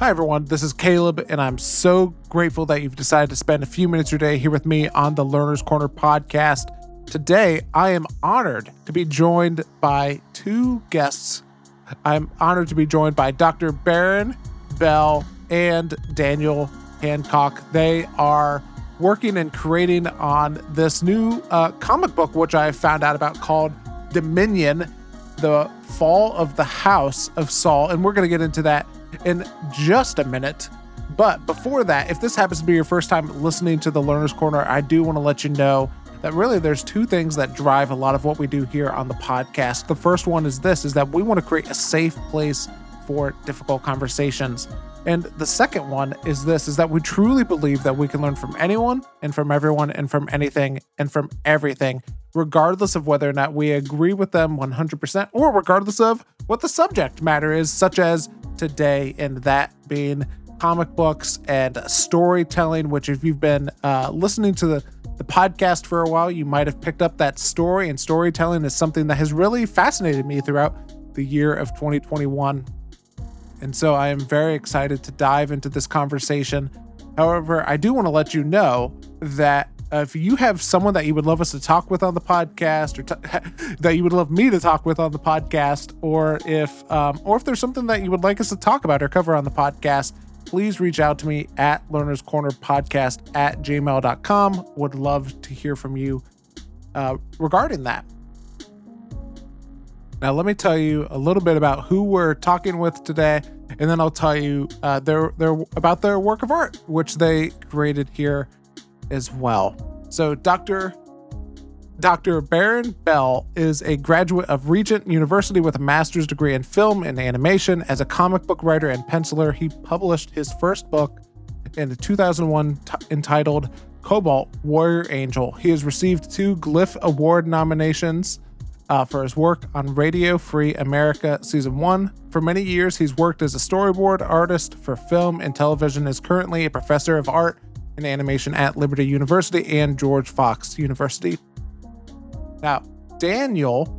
Hi, everyone. This is Caleb, and I'm so grateful that you've decided to spend a few minutes of your day here with me on the Learner's Corner podcast. Today, I am honored to be joined by two guests. I'm honored to be joined by Dr. Barron Bell and Daniel Hancock. They are working and creating on this new uh, comic book, which I found out about called Dominion The Fall of the House of Saul. And we're going to get into that in just a minute. But before that, if this happens to be your first time listening to the Learner's Corner, I do want to let you know that really there's two things that drive a lot of what we do here on the podcast. The first one is this is that we want to create a safe place for difficult conversations. And the second one is this is that we truly believe that we can learn from anyone and from everyone and from anything and from everything, regardless of whether or not we agree with them 100% or regardless of what the subject matter is, such as today, and that being comic books and storytelling, which if you've been uh, listening to the the podcast for a while, you might have picked up that story, and storytelling is something that has really fascinated me throughout the year of 2021. And so I am very excited to dive into this conversation. However, I do want to let you know that if you have someone that you would love us to talk with on the podcast, or t- that you would love me to talk with on the podcast, or if um, or if there's something that you would like us to talk about or cover on the podcast, please reach out to me at learners corner podcast at gmail.com would love to hear from you uh, regarding that. Now let me tell you a little bit about who we're talking with today and then i'll tell you uh, their, their about their work of art which they created here as well so dr Dr. Barron Bell is a graduate of Regent University with a master's degree in film and animation. As a comic book writer and penciler, he published his first book in 2001 t- entitled Cobalt Warrior Angel. He has received two Glyph Award nominations uh, for his work on Radio Free America Season 1. For many years, he's worked as a storyboard artist for film and television, is currently a professor of art and animation at Liberty University and George Fox University. Now, Daniel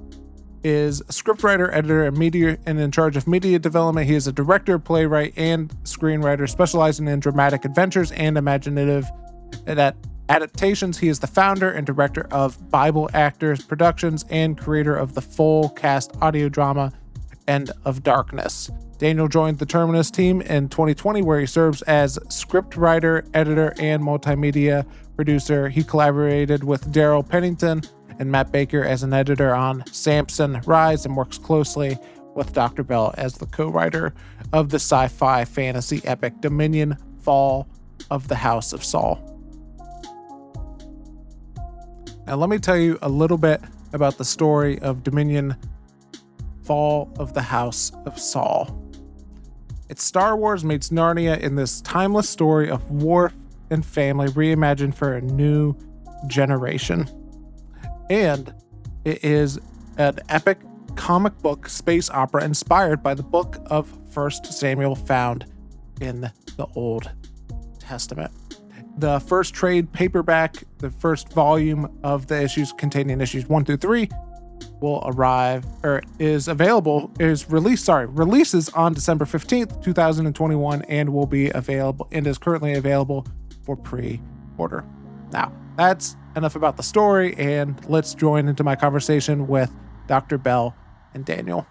is a scriptwriter, editor, and media, and in charge of media development. He is a director, playwright, and screenwriter, specializing in dramatic adventures and imaginative adaptations. He is the founder and director of Bible Actors Productions and creator of the full cast audio drama End of Darkness. Daniel joined the Terminus team in 2020, where he serves as scriptwriter, editor, and multimedia producer. He collaborated with Daryl Pennington and Matt Baker as an editor on Samson Rise and works closely with Dr. Bell as the co writer of the sci fi fantasy epic Dominion Fall of the House of Saul. Now, let me tell you a little bit about the story of Dominion Fall of the House of Saul. It's Star Wars meets Narnia in this timeless story of Worf and family reimagined for a new generation and it is an epic comic book space opera inspired by the book of First Samuel found in the Old Testament. The first trade paperback, the first volume of the issues containing issues one through three, will arrive or is available, is released, sorry, releases on December 15th, 2021, and will be available and is currently available for pre order. Now, that's enough about the story, and let's join into my conversation with Dr. Bell and Daniel.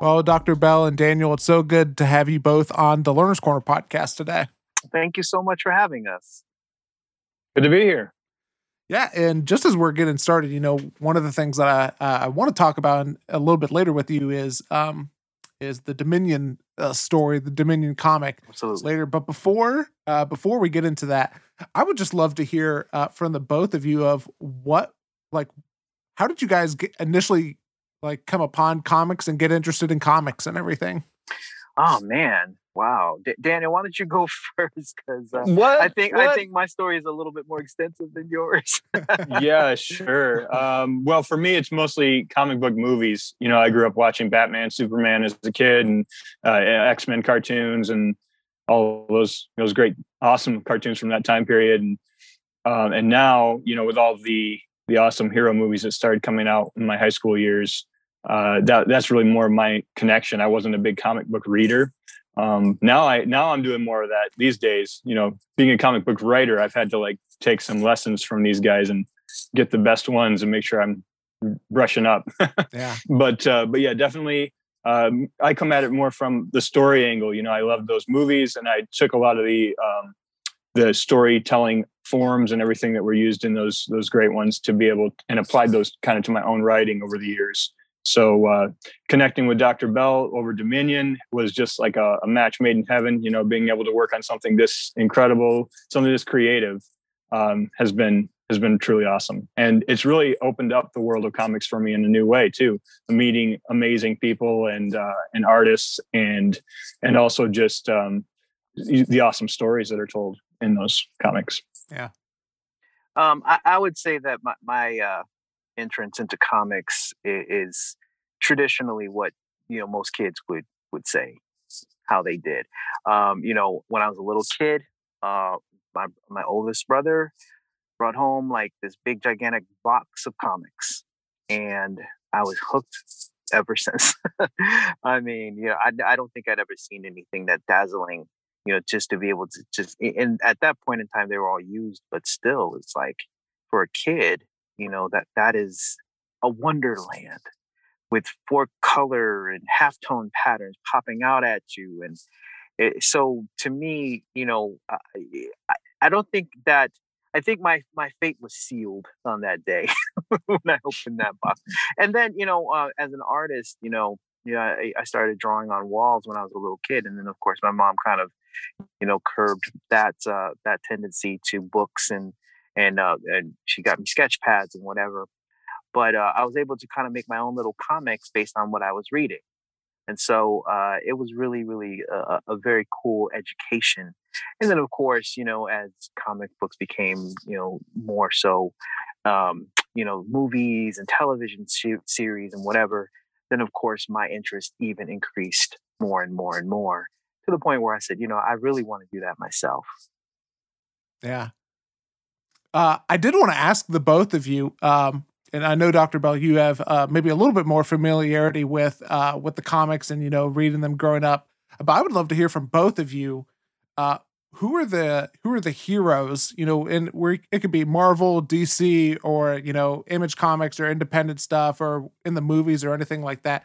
Well, Dr. Bell and Daniel, it's so good to have you both on the Learner's Corner podcast today. Thank you so much for having us. Good to be here. Yeah, and just as we're getting started, you know, one of the things that I uh, I want to talk about a little bit later with you is um is the Dominion uh, story, the Dominion comic Absolutely. later. But before uh, before we get into that, I would just love to hear uh, from the both of you of what like how did you guys get initially like come upon comics and get interested in comics and everything? Oh man, wow, D- Daniel, why don't you go first? Because uh, what I think what? I think my story is a little bit more extensive than yours. yeah, sure. Um, well, for me, it's mostly comic book movies. You know, I grew up watching Batman, Superman as a kid, and uh, X Men cartoons, and all those those great, awesome cartoons from that time period. And um, and now, you know, with all the the awesome hero movies that started coming out in my high school years, uh, that that's really more of my connection. I wasn't a big comic book reader. Um, now I now I'm doing more of that these days. You know, being a comic book writer, I've had to like take some lessons from these guys and get the best ones and make sure I'm brushing up. Yeah. but uh, but yeah, definitely. Um, I come at it more from the story angle. You know, I love those movies, and I took a lot of the um, the storytelling forms and everything that were used in those those great ones to be able and applied those kind of to my own writing over the years. So uh, connecting with Dr. Bell over Dominion was just like a, a, match made in heaven. You know, being able to work on something this incredible, something this creative, um, has been has been truly awesome, and it's really opened up the world of comics for me in a new way too. Meeting amazing people and uh, and artists, and and also just um, the awesome stories that are told in those comics. Yeah. Um, I, I, would say that my, my uh, entrance into comics is, traditionally what you know most kids would would say how they did. Um, you know, when I was a little kid, uh, my my oldest brother brought home like this big gigantic box of comics, and I was hooked ever since. I mean, you know, I, I don't think I'd ever seen anything that dazzling you know, just to be able to just, and at that point in time, they were all used, but still, it's like for a kid, you know, that that is a wonderland with four color and half tone patterns popping out at you. And it, so to me, you know, I, I don't think that I think my my fate was sealed on that day when I opened that box. And then, you know, uh, as an artist, you know, yeah, I, I, started drawing on walls when I was a little kid, and then of course my mom kind of, you know, curbed that uh, that tendency to books and and uh, and she got me sketch pads and whatever. But uh, I was able to kind of make my own little comics based on what I was reading, and so uh, it was really, really a, a, very cool education. And then of course, you know, as comic books became, you know, more so, um, you know, movies and television series and whatever then of course my interest even increased more and more and more to the point where I said, you know, I really want to do that myself. Yeah. Uh, I did want to ask the both of you, um, and I know Dr. Bell, you have uh, maybe a little bit more familiarity with uh, with the comics and you know reading them growing up. But I would love to hear from both of you. Uh, who are the who are the heroes you know and where it could be marvel dc or you know image comics or independent stuff or in the movies or anything like that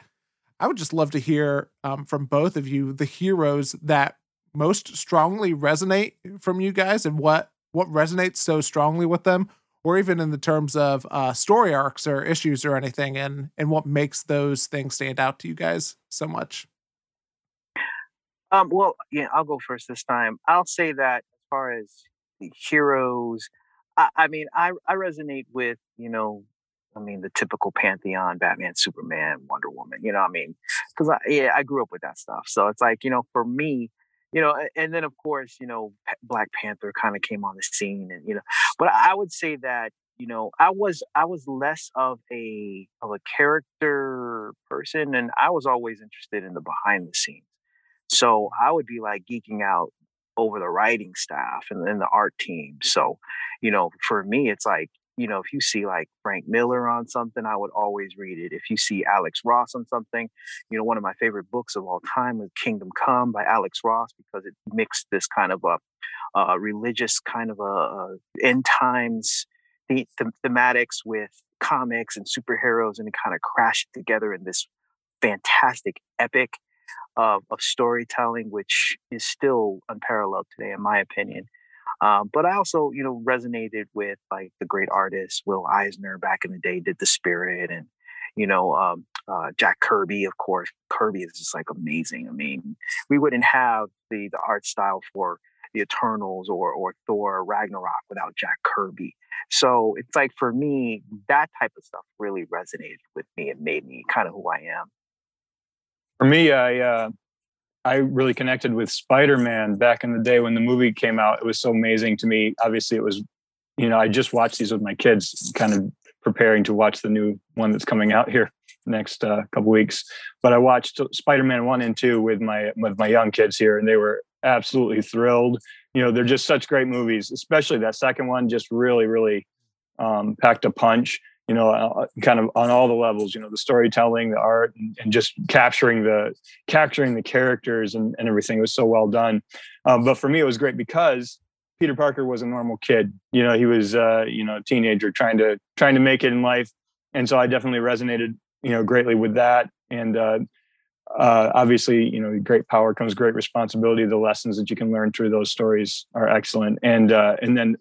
i would just love to hear um, from both of you the heroes that most strongly resonate from you guys and what what resonates so strongly with them or even in the terms of uh, story arcs or issues or anything and and what makes those things stand out to you guys so much um, well, yeah, I'll go first this time. I'll say that as far as heroes, I, I mean, I, I resonate with, you know, I mean, the typical pantheon, Batman, Superman, Wonder Woman, you know, I mean, because I, yeah, I grew up with that stuff. So it's like, you know, for me, you know, and then of course, you know, Black Panther kind of came on the scene and, you know, but I would say that, you know, I was, I was less of a, of a character person and I was always interested in the behind the scenes. So I would be like geeking out over the writing staff and then the art team. So, you know, for me, it's like, you know, if you see like Frank Miller on something, I would always read it. If you see Alex Ross on something, you know, one of my favorite books of all time is Kingdom Come by Alex Ross because it mixed this kind of a, a religious kind of a, a end times the, the, thematics with comics and superheroes and it kind of crashed together in this fantastic epic of, of storytelling, which is still unparalleled today, in my opinion. Um, but I also, you know, resonated with like the great artist Will Eisner back in the day did The Spirit and, you know, um, uh, Jack Kirby, of course. Kirby is just like amazing. I mean, we wouldn't have the the art style for the Eternals or or Thor or Ragnarok without Jack Kirby. So it's like for me, that type of stuff really resonated with me and made me kind of who I am for me, I uh, I really connected with Spider Man back in the day when the movie came out. It was so amazing to me. Obviously, it was, you know, I just watched these with my kids, kind of preparing to watch the new one that's coming out here next uh, couple weeks. But I watched Spider Man one and two with my with my young kids here, and they were absolutely thrilled. You know, they're just such great movies, especially that second one. Just really, really um, packed a punch you know, uh, kind of on all the levels, you know, the storytelling, the art, and, and just capturing the capturing the characters and, and everything was so well done. Um, but for me, it was great because Peter Parker was a normal kid. You know, he was uh, you know a teenager trying to trying to make it in life, and so I definitely resonated you know greatly with that. And uh, uh, obviously, you know, great power comes great responsibility. The lessons that you can learn through those stories are excellent. And uh, and then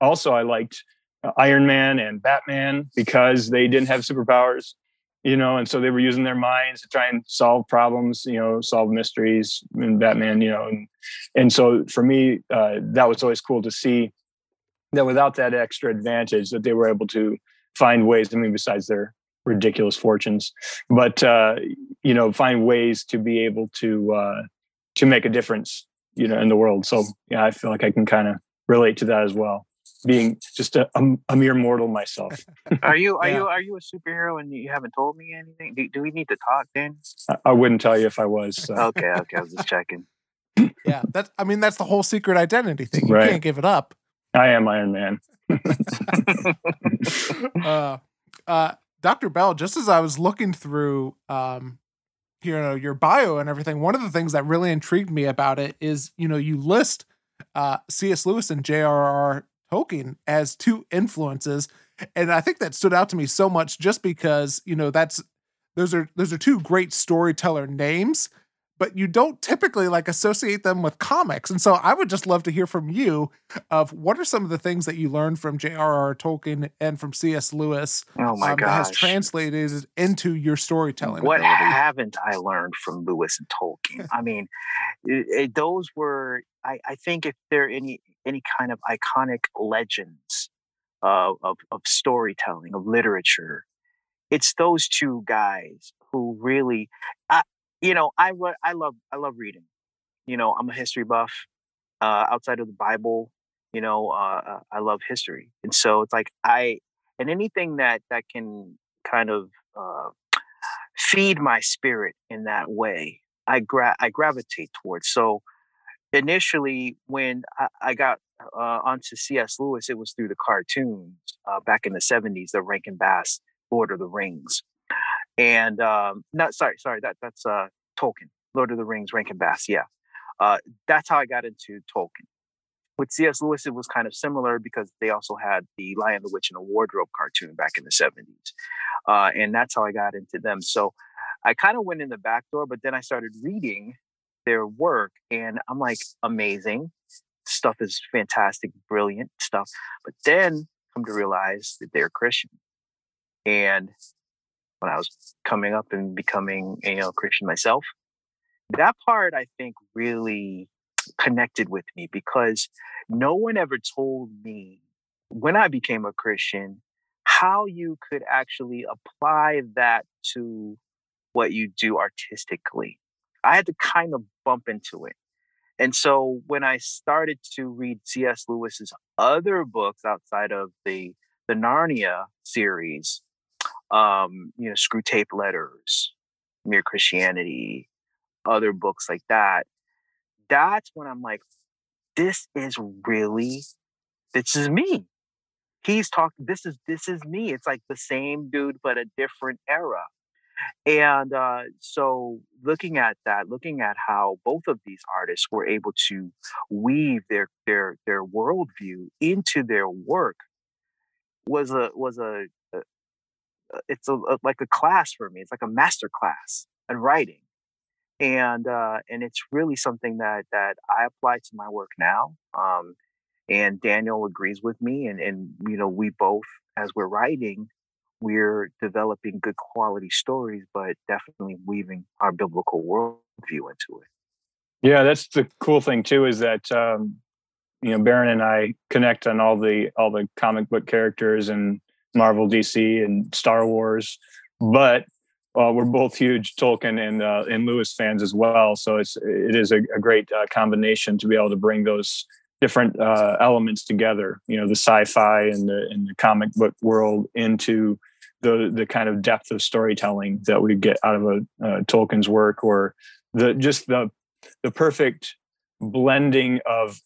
also, I liked Iron Man and Batman because they didn't have superpowers, you know, and so they were using their minds to try and solve problems, you know, solve mysteries. And Batman, you know, and and so for me, uh, that was always cool to see that without that extra advantage, that they were able to find ways. I mean, besides their ridiculous fortunes, but uh, you know, find ways to be able to uh, to make a difference, you know, in the world. So yeah, I feel like I can kind of relate to that as well being just a, a, a mere mortal myself. are you are yeah. you are you a superhero and you haven't told me anything? Do, do we need to talk, then? I, I, wouldn't tell you if I was. So. okay, okay, I was just checking. yeah, that's I mean that's the whole secret identity thing. You right. can't give it up. I am Iron Man. uh, uh, Dr. Bell, just as I was looking through um, you know your bio and everything, one of the things that really intrigued me about it is you know you list uh, C.S. Lewis and J.R.R. Tolkien as two influences. And I think that stood out to me so much just because, you know, that's those are those are two great storyteller names, but you don't typically like associate them with comics. And so I would just love to hear from you of what are some of the things that you learned from J.R.R. Tolkien and from C.S. Lewis oh my um, that has translated into your storytelling. What ability. haven't I learned from Lewis and Tolkien? I mean, it, it, those were I, I think if there are any any kind of iconic legends of, of, of storytelling, of literature. It's those two guys who really, I, you know, I, I love, I love reading. You know, I'm a history buff. Uh, outside of the Bible, you know, uh, uh, I love history, and so it's like I, and anything that that can kind of uh, feed my spirit in that way, I gra- I gravitate towards. So initially when I, I got uh, onto C.S. Lewis, it was through the cartoons uh, back in the '70s, the Rankin Bass Lord of the Rings, and um, not sorry, sorry, that that's uh, Tolkien, Lord of the Rings, Rankin Bass, yeah. Uh, that's how I got into Tolkien. With C.S. Lewis, it was kind of similar because they also had the Lion, the Witch, and the Wardrobe cartoon back in the 70s. Uh, and that's how I got into them. So I kind of went in the back door, but then I started reading their work and I'm like, amazing. Stuff is fantastic, brilliant stuff. But then come to realize that they're Christian. And when I was coming up and becoming, you know, Christian myself, that part I think really connected with me because no one ever told me when I became a Christian how you could actually apply that to what you do artistically. I had to kind of bump into it. And so when I started to read C.S. Lewis's other books outside of the the Narnia series, um, you know, Screwtape Letters, Mere Christianity, other books like that, that's when I'm like, this is really, this is me. He's talking. This is this is me. It's like the same dude, but a different era. And uh, so, looking at that, looking at how both of these artists were able to weave their their their worldview into their work was a was a, a it's a, a, like a class for me. It's like a master class in writing, and uh, and it's really something that that I apply to my work now. Um, and Daniel agrees with me, and and you know we both as we're writing we're developing good quality stories, but definitely weaving our biblical worldview into it. Yeah, that's the cool thing too, is that um, you know Barron and I connect on all the all the comic book characters and Marvel, DC, and Star Wars, but well, we're both huge Tolkien and uh, and Lewis fans as well. So it's it is a, a great uh, combination to be able to bring those different uh, elements together. You know, the sci-fi and the and the comic book world into the the kind of depth of storytelling that we get out of a uh, Tolkien's work, or the just the the perfect blending of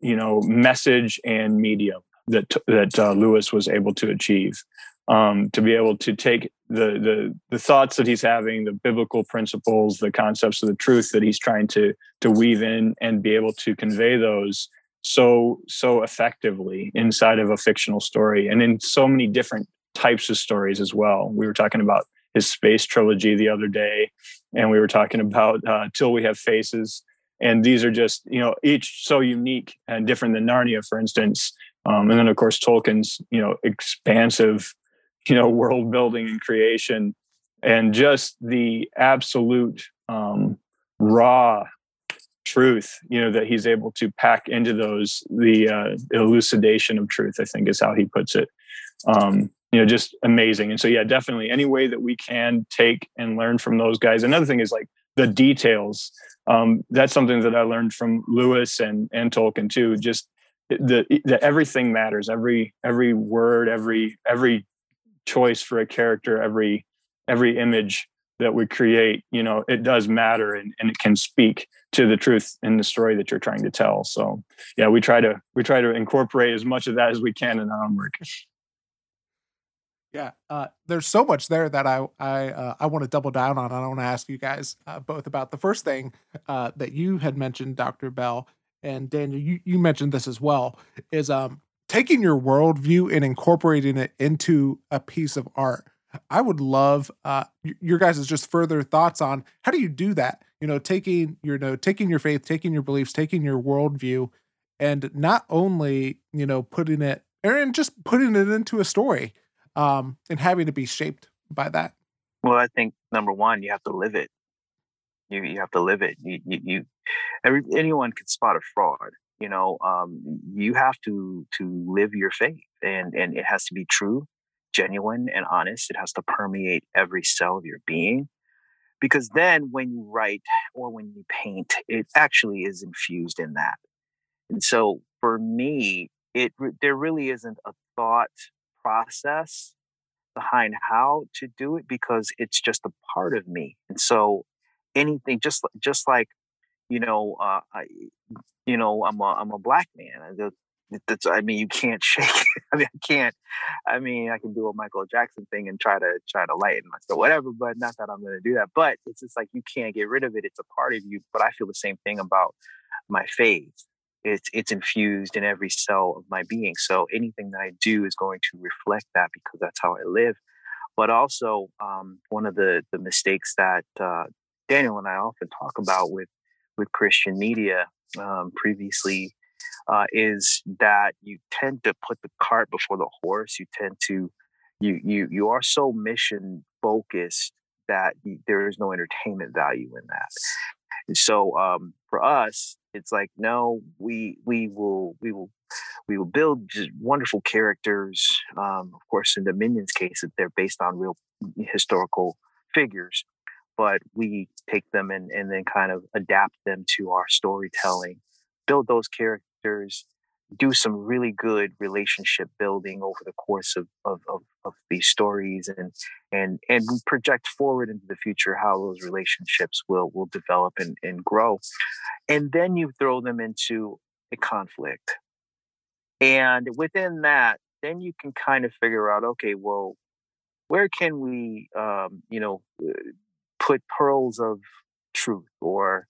you know message and medium that that uh, Lewis was able to achieve. Um, to be able to take the, the the thoughts that he's having, the biblical principles, the concepts of the truth that he's trying to to weave in, and be able to convey those so so effectively inside of a fictional story, and in so many different types of stories as well. We were talking about his space trilogy the other day, and we were talking about uh, Till We Have Faces, and these are just you know each so unique and different than Narnia, for instance. Um, and then of course Tolkien's you know expansive you know world building and creation and just the absolute um, raw truth you know that he's able to pack into those the uh, elucidation of truth i think is how he puts it um, you know just amazing. And so yeah definitely any way that we can take and learn from those guys. Another thing is like the details. Um, that's something that i learned from lewis and and tolkien too just the, the everything matters. Every every word every every choice for a character every every image that we create you know it does matter and, and it can speak to the truth in the story that you're trying to tell. So yeah we try to we try to incorporate as much of that as we can in our own work yeah uh, there's so much there that i i uh, i want to double down on i want to ask you guys uh, both about the first thing uh, that you had mentioned dr bell and daniel you, you mentioned this as well is um taking your worldview and incorporating it into a piece of art. I would love uh, your guys' just further thoughts on how do you do that? You know, taking your you know, taking your faith, taking your beliefs, taking your worldview, and not only you know putting it and just putting it into a story, um, and having to be shaped by that. Well, I think number one, you have to live it. You you have to live it. You you, you every, anyone can spot a fraud you know um, you have to to live your faith and and it has to be true genuine and honest it has to permeate every cell of your being because then when you write or when you paint it actually is infused in that and so for me it there really isn't a thought process behind how to do it because it's just a part of me and so anything just just like you know, uh, I, you know, I'm a I'm a black man. That's I mean, you can't shake. It. I mean, I can't. I mean, I can do a Michael Jackson thing and try to try to lighten myself, whatever. But not that I'm going to do that. But it's just like you can't get rid of it. It's a part of you. But I feel the same thing about my faith. It's it's infused in every cell of my being. So anything that I do is going to reflect that because that's how I live. But also, um, one of the the mistakes that uh, Daniel and I often talk about with with Christian media um, previously uh, is that you tend to put the cart before the horse. You tend to you you you are so mission focused that there is no entertainment value in that. So um, for us, it's like no, we we will we will we will build wonderful characters. Um, of course, in Dominion's case, they're based on real historical figures but we take them and, and then kind of adapt them to our storytelling, build those characters, do some really good relationship building over the course of, of, of, of, these stories and and and project forward into the future how those relationships will will develop and, and grow. And then you throw them into a conflict. And within that, then you can kind of figure out, okay, well, where can we um, you know put pearls of truth or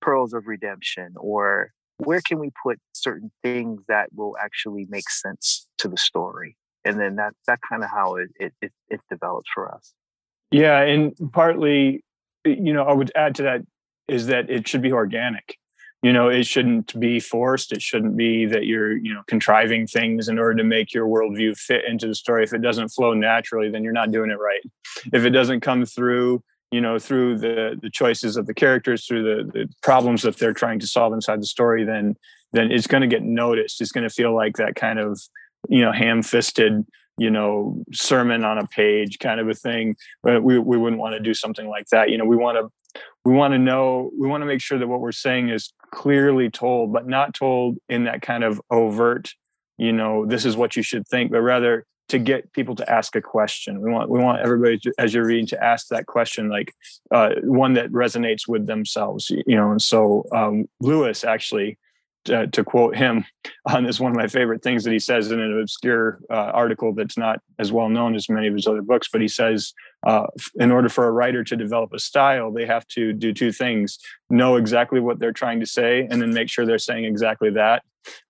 pearls of redemption or where can we put certain things that will actually make sense to the story? And then that that kind of how it, it it, it develops for us. Yeah and partly you know i would add to that is that it should be organic. You know it shouldn't be forced. It shouldn't be that you're you know contriving things in order to make your worldview fit into the story. If it doesn't flow naturally then you're not doing it right. If it doesn't come through you know through the the choices of the characters through the the problems that they're trying to solve inside the story then then it's going to get noticed. It's going to feel like that kind of you know ham-fisted you know sermon on a page kind of a thing. But we, we wouldn't want to do something like that. You know we want to we want to know we want to make sure that what we're saying is clearly told but not told in that kind of overt you know this is what you should think but rather to get people to ask a question. We want we want everybody to, as you're reading to ask that question like uh, one that resonates with themselves you know and so um, lewis actually uh, to quote him on this one of my favorite things that he says in an obscure uh, article that's not as well known as many of his other books but he says uh, in order for a writer to develop a style they have to do two things know exactly what they're trying to say and then make sure they're saying exactly that.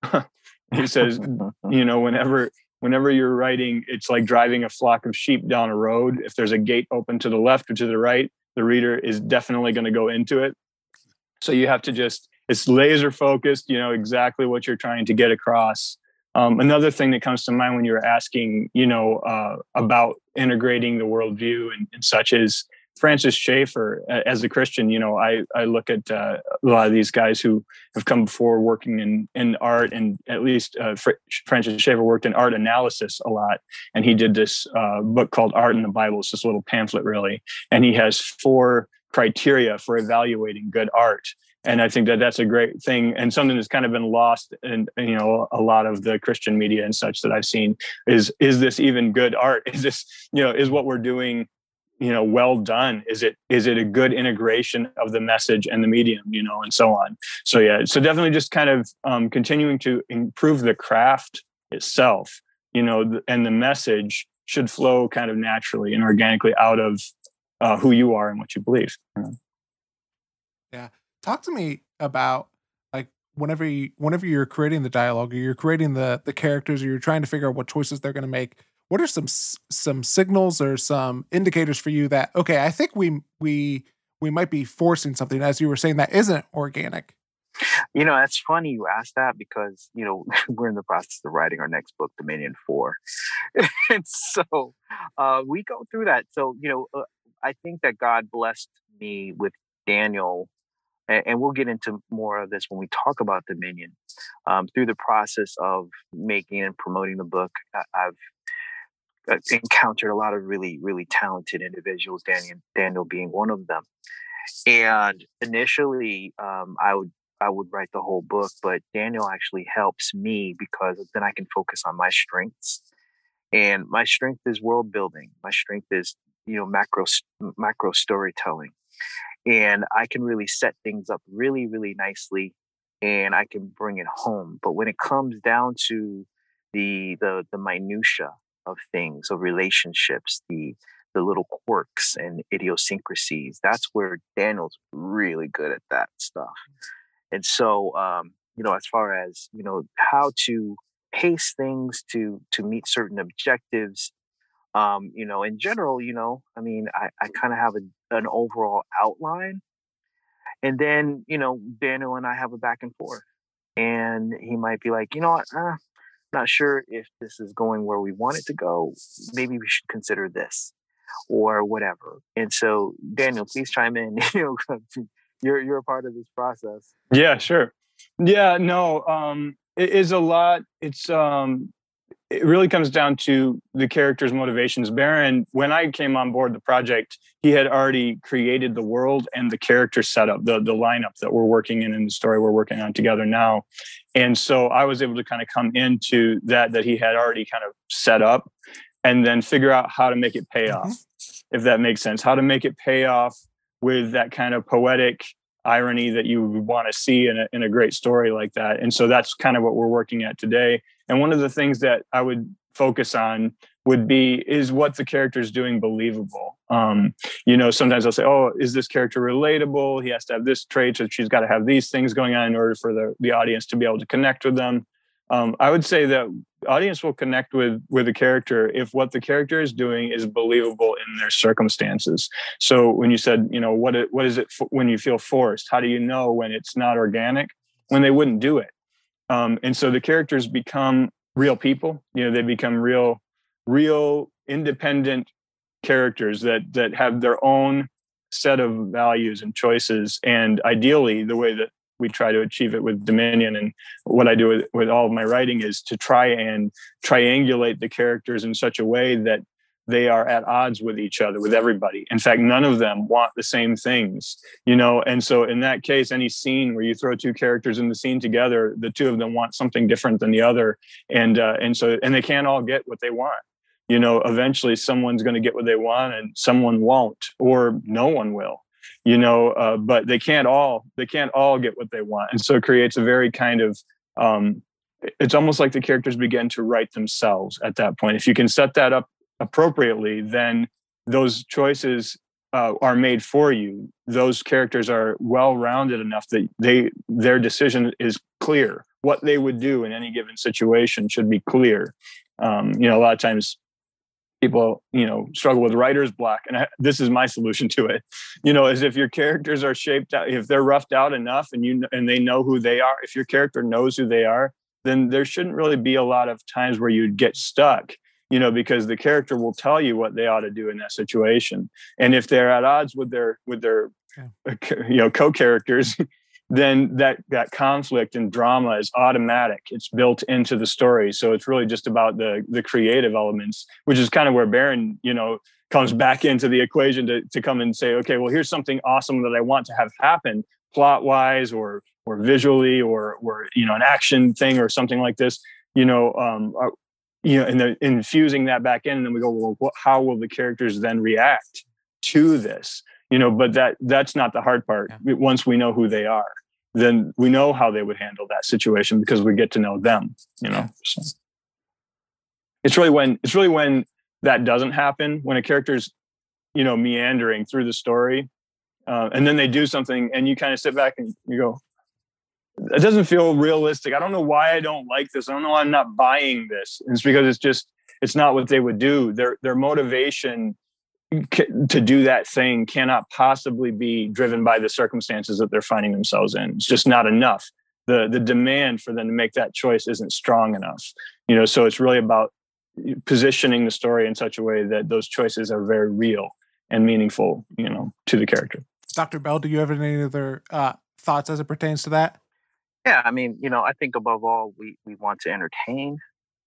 He says you know whenever whenever you're writing it's like driving a flock of sheep down a road. If there's a gate open to the left or to the right the reader is definitely going to go into it. So you have to just it's laser focused you know exactly what you're trying to get across. Um, another thing that comes to mind when you're asking you know uh, about integrating the worldview and, and, such is francis schaeffer as a christian you know i, I look at uh, a lot of these guys who have come before working in, in art and at least uh, Fr- francis schaeffer worked in art analysis a lot. And he did this uh, book called art in the bible. It's this little pamphlet really. And he has four criteria for evaluating good art. And I think that that's a great thing and something that's kind of been lost in you know a lot of the Christian media and such that I've seen is is this even good art? Is this you know is what we're doing you know well done? Is it is it a good integration of the message and the medium you know and so on? So yeah, so definitely just kind of um, continuing to improve the craft itself, you know, and the message should flow kind of naturally and organically out of uh, who you are and what you believe. Yeah talk to me about like whenever you whenever you're creating the dialogue or you're creating the the characters or you're trying to figure out what choices they're going to make what are some some signals or some indicators for you that okay i think we we we might be forcing something as you were saying that isn't organic? You know that's funny you asked that because you know we're in the process of writing our next book dominion 4 and so uh, we go through that. So you know uh, i think that god blessed me with daniel and, and we'll get into more of this when we talk about Dominion. Um, through the process of making and promoting the book, I've encountered a lot of really, really talented individuals. Daniel, Daniel being one of them. And initially, um, I would I would write the whole book, but Daniel actually helps me because then I can focus on my strengths. And my strength is world building. My strength is you know macro macro storytelling and I can really set things up really, really nicely and I can bring it home. But when it comes down to the the the minutia of things, of relationships, the the little quirks and idiosyncrasies, that's where Daniel's really good at that stuff. And so um, you know, as far as, you know, how to pace things to to meet certain objectives um, you know, in general, you know, I mean, I, I kind of have a, an overall outline. And then, you know, Daniel and I have a back and forth. And he might be like, you know what, uh, not sure if this is going where we want it to go. Maybe we should consider this or whatever. And so, Daniel, please chime in. you're you're a part of this process. Yeah, sure. Yeah, no, um, it is a lot. It's um, it really comes down to the character's motivations. Barron, when I came on board the project, he had already created the world and the character setup, the the lineup that we're working in and the story we're working on together now. And so I was able to kind of come into that that he had already kind of set up and then figure out how to make it pay mm-hmm. off, if that makes sense. How to make it pay off with that kind of poetic irony that you would want to see in a, in a great story like that. And so that's kind of what we're working at today. And one of the things that I would focus on would be is what the character is doing believable. Um, you know, sometimes I'll say, "Oh, is this character relatable? He has to have this trait, so she's got to have these things going on in order for the the audience to be able to connect with them." Um, I would say that audience will connect with with a character if what the character is doing is believable in their circumstances. So when you said, you know, what it, what is it when you feel forced? How do you know when it's not organic? When they wouldn't do it. Um, and so the characters become real people. You know, they become real, real independent characters that that have their own set of values and choices. And ideally, the way that we try to achieve it with Dominion. And what I do with, with all of my writing is to try and triangulate the characters in such a way that they are at odds with each other with everybody. In fact none of them want the same things you know? And so in that case any scene where you throw two characters in the scene together the two of them want something different than the other. And uh, and so and they can't all get what they want. You know eventually someone's going to get what they want and someone won't or no one will you know? Uh, but they can't all they can't all get what they want. And so it creates a very kind of um, it's almost like the characters begin to write themselves at that point. If you can set that up appropriately, then those choices uh, are made for you. Those characters are well rounded enough that they their decision is clear. What they would do in any given situation should be clear. Um, you know, a lot of times people you know struggle with writer's block and I, this is my solution to it you know is if your characters are shaped out if they're roughed out enough and you and they know who they are if your character knows who they are then there shouldn't really be a lot of times where you'd get stuck you know because the character will tell you what they ought to do in that situation. And if they're at odds with their with their yeah. Uh, you know co-characters then that that conflict and drama is automatic. It's built into the story. So it's really just about the the creative elements which is kind of where barron you know comes back into the equation to, to come and say okay well here's something awesome that i want to have happen plot wise or or visually or or you know an action thing or something like this. You know um, you know, and then infusing that back in, and then we go, well, what, how will the characters then react to this? You know, but that that's not the hard part. Yeah. Once we know who they are, then we know how they would handle that situation because we get to know them. You know, so it's really when it's really when that doesn't happen when a character's you know meandering through the story, uh, and then they do something, and you kind of sit back and you go, it doesn't feel realistic. I don't know why I don't like this. I don't know why I'm not buying this. It's because it's just it's not what they would do. Their their motivation to do that thing cannot possibly be driven by the circumstances that they're finding themselves in. It's just not enough. The the demand for them to make that choice isn't strong enough. You know, so it's really about positioning the story in such a way that those choices are very real and meaningful, you know, to the character. Dr. Bell, do you have any other uh, thoughts as it pertains to that? Yeah, I mean, you know, I think above all, we we want to entertain.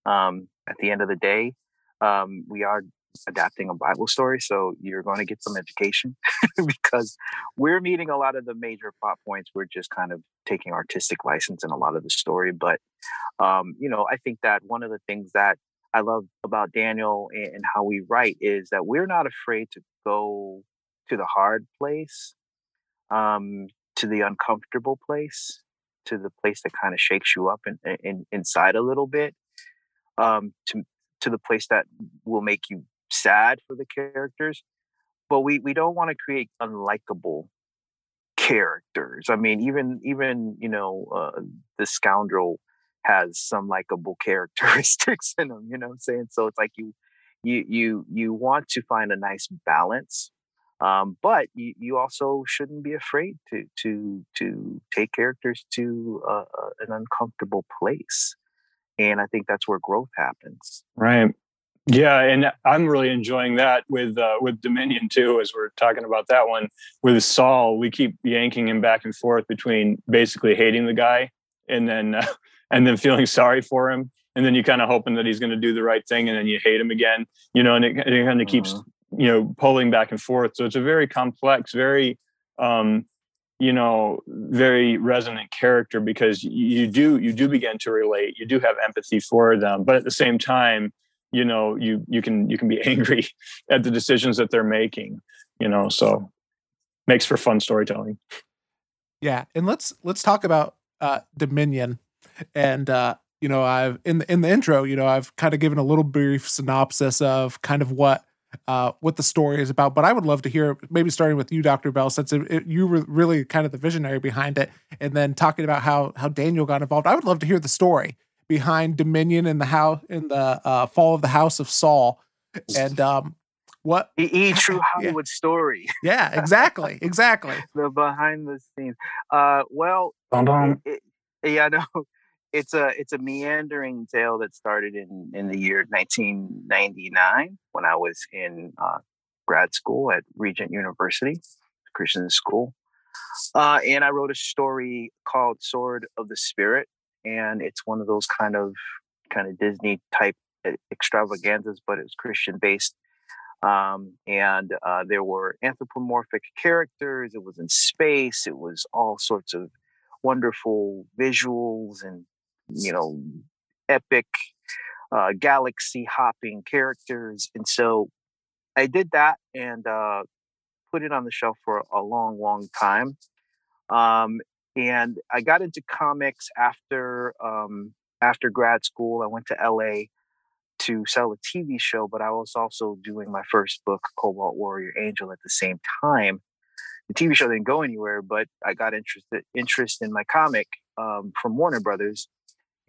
Um, at the end of the day, um, we are adapting a Bible story, so you're going to get some education because we're meeting a lot of the major plot points. We're just kind of taking artistic license in a lot of the story, but um, you know, I think that one of the things that I love about Daniel and how we write is that we're not afraid to go to the hard place, um, to the uncomfortable place, to the place that kind of shakes you up in, in, inside a little bit um, to to the place that will make you sad for the characters but we we don't want to create unlikable characters. I mean even even you know uh, the scoundrel has some likable characteristics in him you know what i'm saying? So it's like you you you you want to find a nice balance um, but you, you, also shouldn't be afraid to to to take characters to uh, an uncomfortable place, and I think that's where growth happens. Right. Yeah, and I'm really enjoying that with uh, with Dominion too. As we're talking about that one with Saul, we keep yanking him back and forth between basically hating the guy and then uh, and then feeling sorry for him, and then you kind of hoping that he's going to do the right thing, and then you hate him again. You know, and it, it kind of keeps mm-hmm you know pulling back and forth. So it's a very complex very um you know very resonant character because you do you do begin to relate. You do have empathy for them but at the same time you know you you can you can be angry at the decisions that they're making you know so makes for fun storytelling. Yeah and let's let's talk about uh dominion. And uh you know i've in the in the intro you know i've kind of given a little brief synopsis of kind of what uh, what the story is about. But I would love to hear, maybe starting with you, Dr. Bell, since it, it, you were really kind of the visionary behind it, and then talking about how how Daniel got involved. I would love to hear the story behind Dominion and the how in the uh, fall of the House of Saul, and um, what e, true Hollywood yeah. story. yeah, exactly, exactly. the behind the scenes. Uh, well, it, it, yeah, no it's a it's a meandering tale that started in in the year 1999 when I was in uh, grad school at Regent University, Christian school. Uh, and I wrote a story called Sword of the Spirit, and it's one of those kind of kind of Disney type extravaganzas, but it's Christian based. Um, and uh, there were anthropomorphic characters. It was in space. It was all sorts of wonderful visuals and you know epic uh, galaxy hopping characters. And so I did that and uh, put it on the shelf for a long, long time. Um, and I got into comics after um, after grad school. I went to LA to sell a TV show, but I was also doing my first book, Cobalt Warrior Angel, at the same time. The TV show didn't go anywhere, but I got interested interest in my comic um, from Warner Brothers,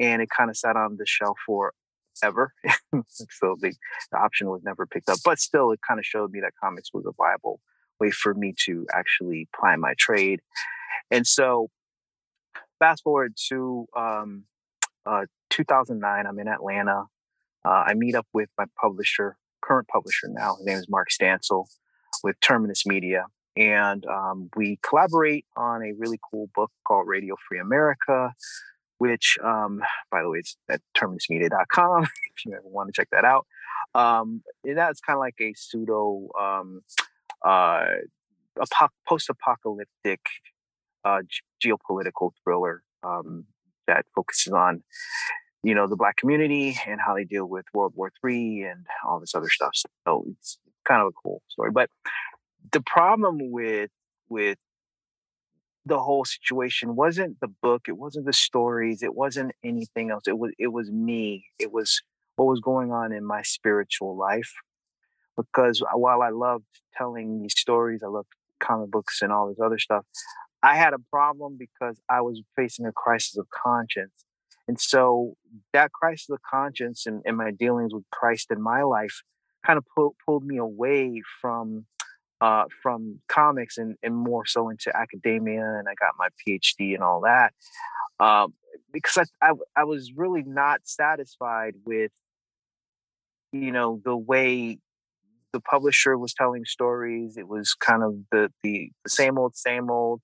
and it kind of sat on the shelf for ever. so the, the option was never picked up, but still, it kind of showed me that comics was a viable way for me to actually ply my trade. And so, fast forward to um, uh, 2009, I'm in Atlanta. Uh, I meet up with my publisher, current publisher now. His name is Mark Stansel with Terminus Media. And um, we collaborate on a really cool book called Radio Free America, which, um, by the way, it's at terminusmedia.com if you ever want to check that out. Um, that's kind of like a pseudo um, uh, post apocalyptic uh, geopolitical thriller um, that focuses on you know the black community and how they deal with World War Three and all this other stuff. So it's kind of a cool story. But the problem with with the whole situation wasn't the book it wasn't the stories it wasn't anything else it was it was me it was what was going on in my spiritual life. Because while i loved telling these stories i loved comic books and all this other stuff i had a problem because i was facing a crisis of conscience. And so that crisis of conscience and, and my dealings with christ in my life kind of pull, pulled me away from uh, from comics and, and more so into academia. And I got my PhD and all that um, because I, I, I was really not satisfied with, you know, the way the publisher was telling stories. It was kind of the, the, the same old, same old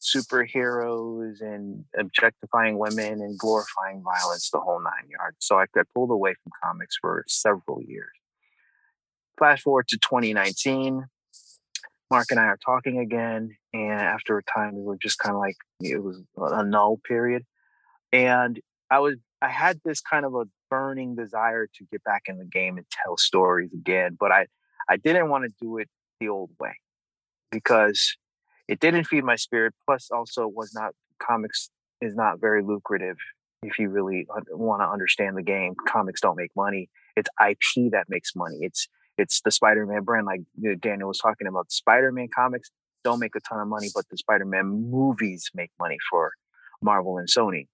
superheroes and objectifying women and glorifying violence the whole nine yards. So I, I pulled away from comics for several years. Flash forward to 2019 Mark and I are talking again, and after a time, we were just kind of like it was a null period, and I was I had this kind of a burning desire to get back in the game and tell stories again, but I I didn't want to do it the old way because it didn't feed my spirit. Plus, also was not comics is not very lucrative if you really want to understand the game. Comics don't make money. It's IP that makes money. It's it's the Spider-Man brand, like Daniel was talking about. Spider-Man comics don't make a ton of money, but the Spider-Man movies make money for Marvel and Sony.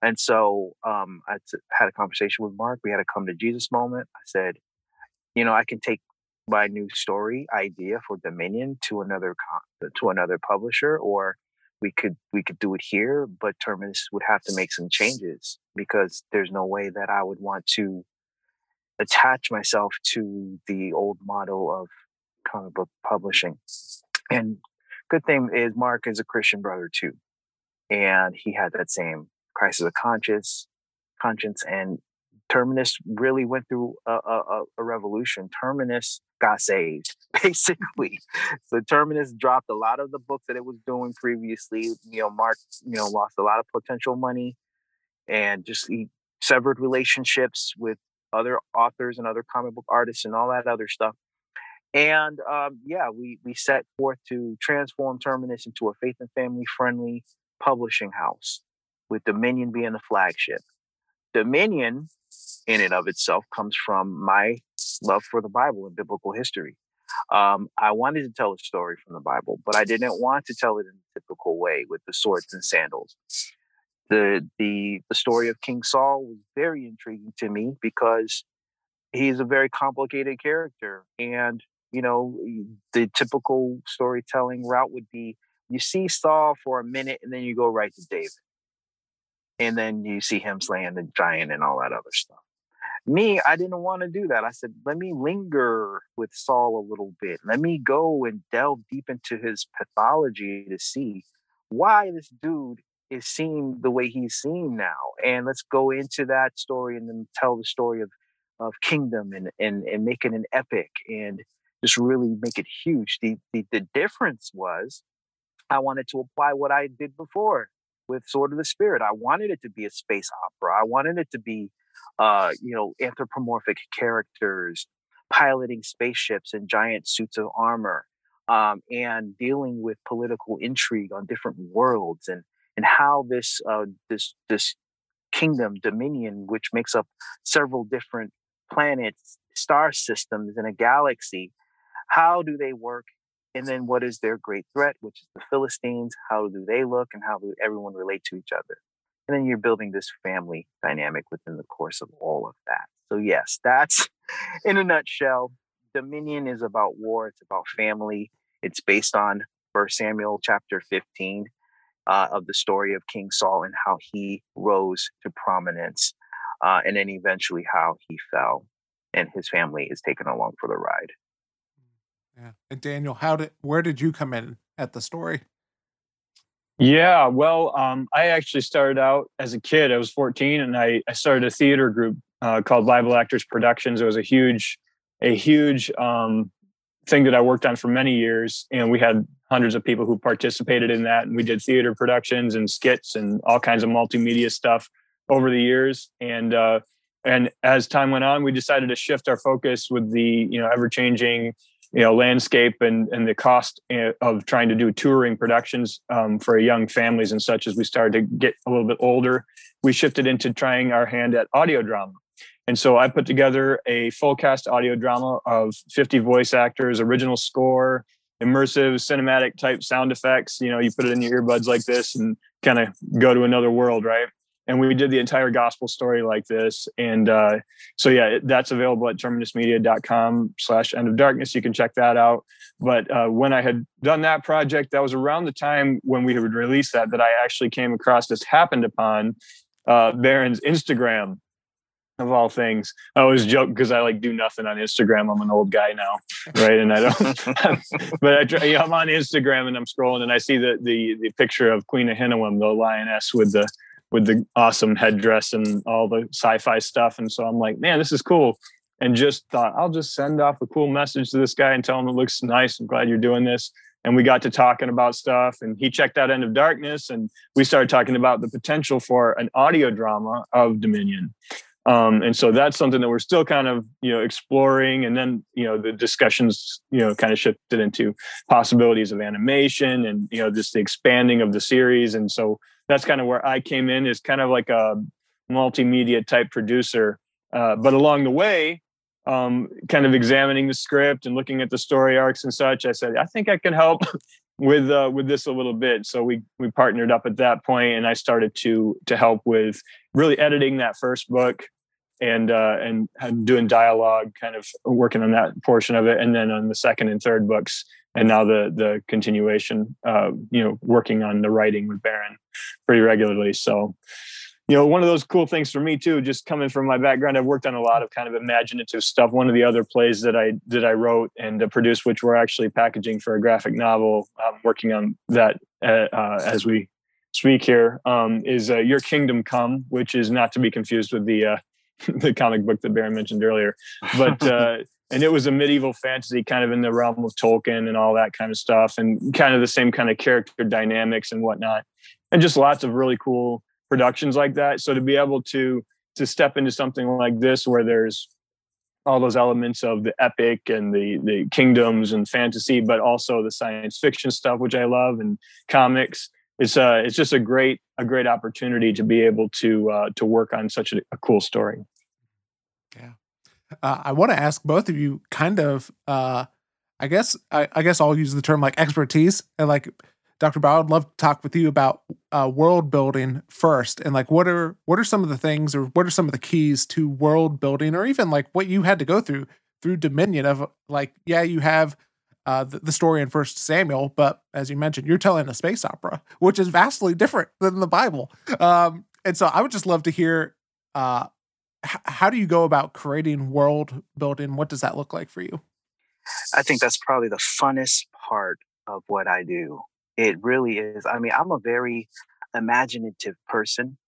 And so um, I t- had a conversation with Mark. We had a come to Jesus moment. I said, you know, I can take my new story idea for Dominion to another to another publisher, or we could we could do it here. But Terminus would have to make some changes because there's no way that I would want to attach myself to the old model of comic book publishing. And good thing is Mark is a Christian brother too. And he had that same crisis of conscience, conscience and Terminus really went through a, a, a, revolution. Terminus got saved, basically. So Terminus dropped a lot of the books that it was doing previously. You know, Mark, you know, lost a lot of potential money and just he severed relationships with other authors and other comic book artists and all that other stuff. And um, yeah, we we set forth to transform Terminus into a faith and family friendly publishing house, with Dominion being the flagship. Dominion, in and of itself, comes from my love for the Bible and biblical history. Um, I wanted to tell a story from the Bible, but I didn't want to tell it in a typical way with the swords and sandals the the the story of King Saul was very intriguing to me because he's a very complicated character and you know the typical storytelling route would be you see Saul for a minute and then you go right to David and then you see him slaying the giant and all that other stuff me, I didn't want to do that. I said, let me linger with Saul a little bit. Let me go and delve deep into his pathology to see why this dude is seen the way he's seen now. And let's go into that story and then tell the story of of kingdom and and, and make it an epic and just really make it huge. The, the the difference was I wanted to apply what I did before with Sword of the Spirit. I wanted it to be a space opera. I wanted it to be uh, you know, anthropomorphic characters piloting spaceships in giant suits of armor, um, and dealing with political intrigue on different worlds, and and how this uh, this this kingdom dominion, which makes up several different planets, star systems and a galaxy, how do they work? And then what is their great threat, which is the Philistines? How do they look, and how do everyone relate to each other? and then you're building this family dynamic within the course of all of that so yes that's in a nutshell dominion is about war it's about family it's based on first samuel chapter 15 uh, of the story of king saul and how he rose to prominence uh, and then eventually how he fell and his family is taken along for the ride yeah and daniel how did where did you come in at the story yeah, well, um, I actually started out as a kid. I was 14, and I, I started a theater group uh, called Bible Actors Productions. It was a huge, a huge um, thing that I worked on for many years, and we had hundreds of people who participated in that. And we did theater productions and skits and all kinds of multimedia stuff over the years. And uh, and as time went on, we decided to shift our focus with the you know ever changing you know landscape and and the cost eh, of trying to do touring productions um, for young families and such as we started to get a little bit older we shifted into trying our hand at audio drama and so i put together a full cast audio drama of 50 voice actors original score immersive cinematic type sound effects. You know you put it in your earbuds like this and kind of go to another world right? And we did the entire gospel story like this. And uh, so yeah that's available at terminusmedia.com slash end of darkness. You can check that out. But uh, when i had done that project that was around the time when we would release that that i actually came across this happened upon uh, barron's instagram of all things. I always joke because I like do nothing on Instagram. I'm an old guy now, right? And I don't. but I, try, know, I'm on Instagram and I'm scrolling and I see the the the picture of Queen Ahinoam, the lioness with the with the awesome headdress and all the sci-fi stuff. And so I'm like, man, this is cool. And just thought, I'll just send off a cool message to this guy and tell him it looks nice. I'm glad you're doing this. And we got to talking about stuff, and he checked out End of Darkness, and we started talking about the potential for an audio drama of Dominion. Um, and so that's something that we're still kind of you know exploring and then you know the discussions you know kind of shifted into possibilities of animation and you know just the expanding of the series and so that's kind of where I came in is kind of like a multimedia type producer. Uh, but along the way, um, kind of examining the script and looking at the story arcs and such, I said, I think I can help with uh, with this a little bit. So we we partnered up at that point, and I started to to help with really editing that first book and uh, and doing dialogue, kind of working on that portion of it, and then on the second and third books, and now the the continuation uh, you know working on the writing with Barron pretty regularly. So you know one of those cool things for me too just coming from my background i've worked on a lot of kind of imaginative stuff. One of the other plays that i that i wrote and uh, produced which we're actually packaging for a graphic novel um, working on that uh, uh, as we speak here um, is uh, your kingdom come which is not to be confused with the uh, the comic book that Barron mentioned earlier but uh, and it was a medieval fantasy kind of in the realm of Tolkien and all that kind of stuff, and kind of the same kind of character dynamics and whatnot, and just lots of really cool productions like that. So to be able to to step into something like this where there's all those elements of the epic and the the kingdoms and fantasy, but also the science fiction stuff, which I love, and comics. It's uh it's just a great a great opportunity to be able to uh, to work on such a, a cool story. Yeah. Uh, I want to ask both of you kind of uh, I guess I, I, guess I'll use the term like expertise and like Dr. Bell, I'd love to talk with you about uh, world building first and like what are what are some of the things or what are some of the keys to world building or even like what you had to go through through Dominion of like yeah you have uh, the, the story in First Samuel, but as you mentioned, you're telling a space opera, which is vastly different than the Bible. Um, and so I would just love to hear uh, h- how do you go about creating world building? What does that look like for you? I think that's probably the funnest part of what I do. It really is. I mean, I'm a very imaginative person.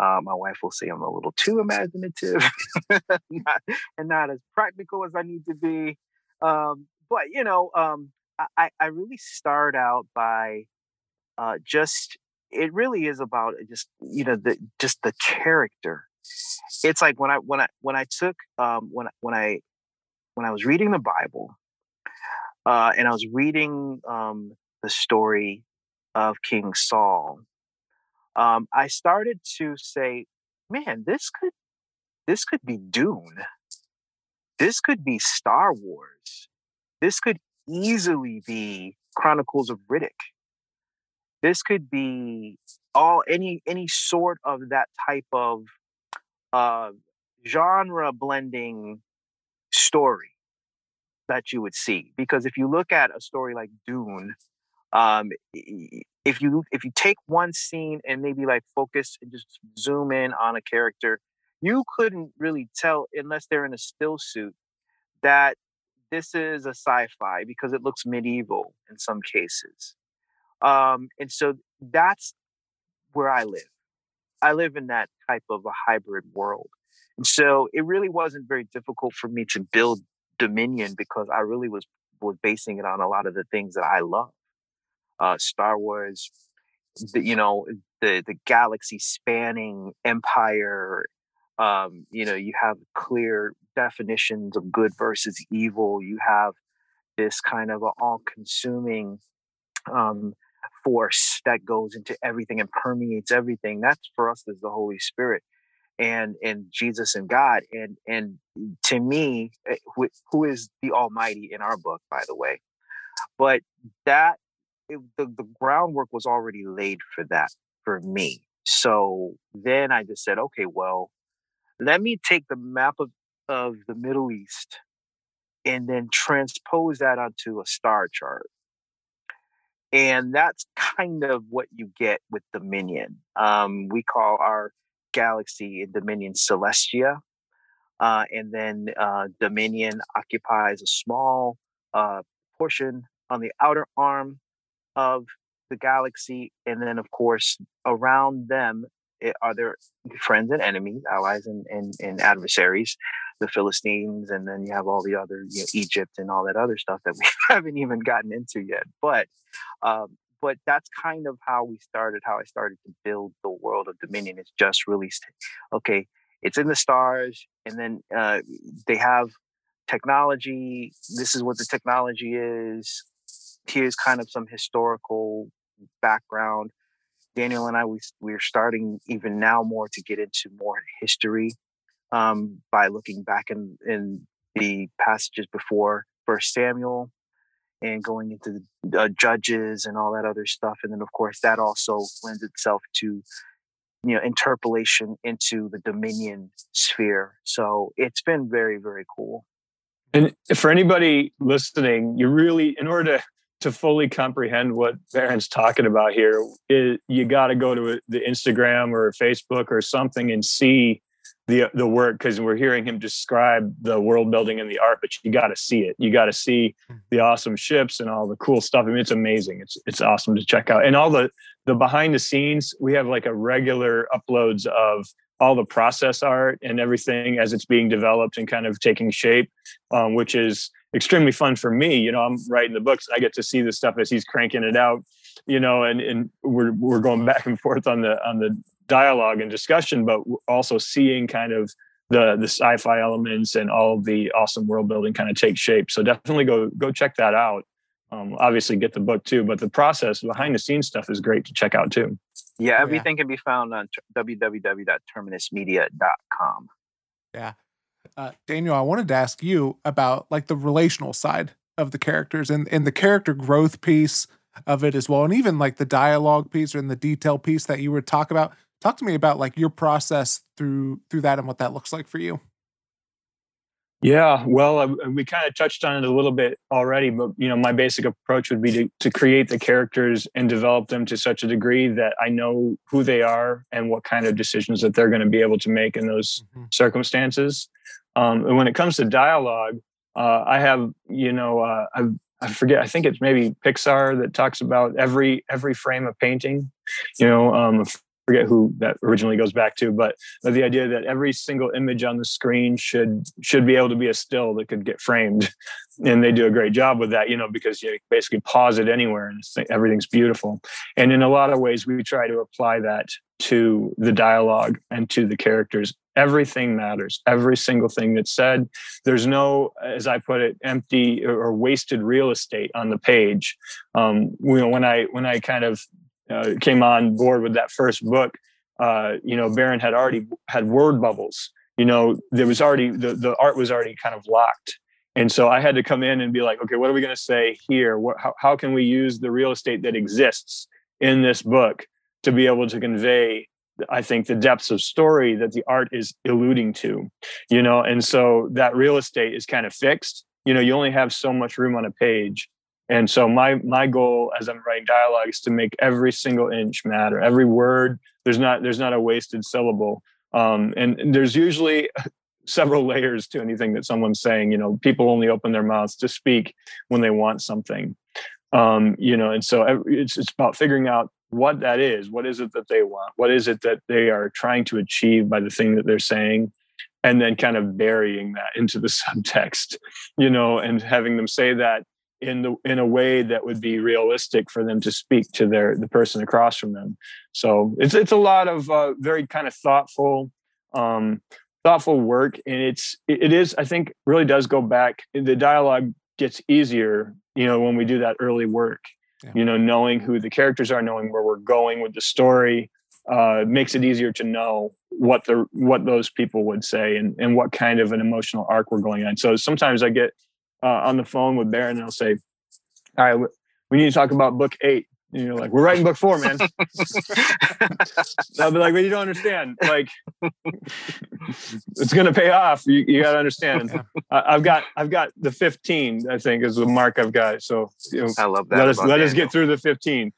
Uh, my wife will say I'm a little too imaginative not, and not as practical as I need to be. Um, but you know, um, I, I really start out by uh, just it really is about just you know the just the character. It's like when I when I when I took um, when when I when I was reading the Bible uh, and I was reading um, the story of King Saul um, I started to say, man, this could this could be Dune. This could be Star Wars. This could easily be Chronicles of Riddick. This could be all any any sort of that type of uh, genre blending story that you would see. Because if you look at a story like Dune, um, if you if you take one scene and maybe like focus and just zoom in on a character, you couldn't really tell unless they're in a still suit that this is a sci-fi because it looks medieval in some cases. Um, and so that's where I live. I live in that type of a hybrid world. And so it really wasn't very difficult for me to build Dominion because I really was was basing it on a lot of the things that I love uh, Star Wars, the, you know, the the galaxy spanning empire. Um, you know, you have clear definitions of good versus evil. You have this kind of all-consuming um, force that goes into everything and permeates everything. That's for us is the Holy Spirit and and Jesus and God and and to me eh, who is the almighty in our book by the way but that it, the, the groundwork was already laid for that for me. So then I just said, okay, well, let me take the map of, of the Middle East and then transpose that onto a star chart. And that's kind of what you get with Dominion. Um, we call our galaxy in Dominion Celestia. Uh, and then uh, Dominion occupies a small uh, portion on the outer arm of the galaxy, and then of course around them are there friends and enemies, allies and, and, and adversaries, the Philistines, and then you have all the other you know, Egypt and all that other stuff that we haven't even gotten into yet. But um, but that's kind of how we started, how I started to build the world of Dominion. It's just released. Okay, it's in the stars, and then uh, they have technology. This is what the technology is here's kind of some historical background. Daniel and I, we, we're starting even now more to get into more history um, by looking back in, in the passages before First Samuel and going into the uh, judges and all that other stuff. And then, of course, that also lends itself to you know interpolation into the dominion sphere so it's been very very cool and for anybody listening you really in order to to fully comprehend what Barron's talking about here, it, you got to go to the Instagram or Facebook or something and see the the work because we're hearing him describe the world building and the art, but you got to see it. You got to see hmm. the awesome ships and all the cool stuff. I mean, it's amazing. It's it's awesome to check out, and all the the behind the scenes. We have like a regular uploads of all the process art and everything as it's being developed and kind of taking shape, um, which is extremely fun for me. You know, I'm writing the books. I get to see the stuff as he's cranking it out. You know, and and we're we're going back and forth on the on the dialogue and discussion, but also seeing kind of the the sci-fi elements and all the awesome world building kind of take shape. So definitely go go check that out. Um, obviously, get the book too, but the process behind the scenes stuff is great to check out too. Yeah, everything yeah. can be found on www.terminusmedia.com. Yeah. Uh, Daniel, I wanted to ask you about like the relational side of the characters and, and the character growth piece of it as well. And even like the dialogue piece and the detail piece that you were talk about. Talk to me about like your process through through that and what that looks like for you. Yeah, well, uh, we kind of touched on it a little bit already, but you know, my basic approach would be to, to create the characters and develop them to such a degree that I know who they are and what kind of decisions that they're going to be able to make in those mm-hmm. circumstances. Um, and when it comes to dialogue, uh, I have, you know, uh, I've, I forget. I think it's maybe Pixar that talks about every every frame of painting. You know, um, forget who that originally goes back to, but the idea that every single image on the screen should should be able to be a still that could get framed, and they do a great job with that. You know, because you basically pause it anywhere and everything's beautiful. And in a lot of ways, we try to apply that to the dialogue and to the characters. Everything matters. Every single thing that's said. There's no, as I put it, empty or wasted real estate on the page. Um, you know, when I when I kind of uh, came on board with that first book, uh, you know, Barron had already had word bubbles. You know, there was already the the art was already kind of locked, and so I had to come in and be like, okay, what are we going to say here? What, how how can we use the real estate that exists in this book to be able to convey I think the depths of story that the art is alluding to, you know, and so that real estate is kind of fixed. You know, you only have so much room on a page, and so my my goal as I'm writing dialogue is to make every single inch matter, every word. There's not there's not a wasted syllable, um, and, and there's usually several layers to anything that someone's saying. You know, people only open their mouths to speak when they want something. Um, you know, and so it's it's about figuring out what that is. What is it that they want? What is it that they are trying to achieve by the thing that they're saying? And then kind of burying that into the subtext, you know, and having them say that in the in a way that would be realistic for them to speak to their the person across from them. So it's it's a lot of uh, very kind of thoughtful um thoughtful work. And it's it is i think really does go back the dialogue gets easier you know when we do that early work. Yeah. you know knowing who the characters are knowing where we're going with the story uh, makes it easier to know what the what those people would say and, and what kind of an emotional arc we're going on. So sometimes i get uh, on the phone with Barron and I'll say, all right, we need to talk about book eight. And you're like, we're writing book four, man. I'll be like, but you don't understand. Like, it's gonna pay off. You, you got to understand. Yeah. I, have got, I've got the 15. I think is the mark I've got. So you know, I love that. Let us, let Daniel. us get through the 15.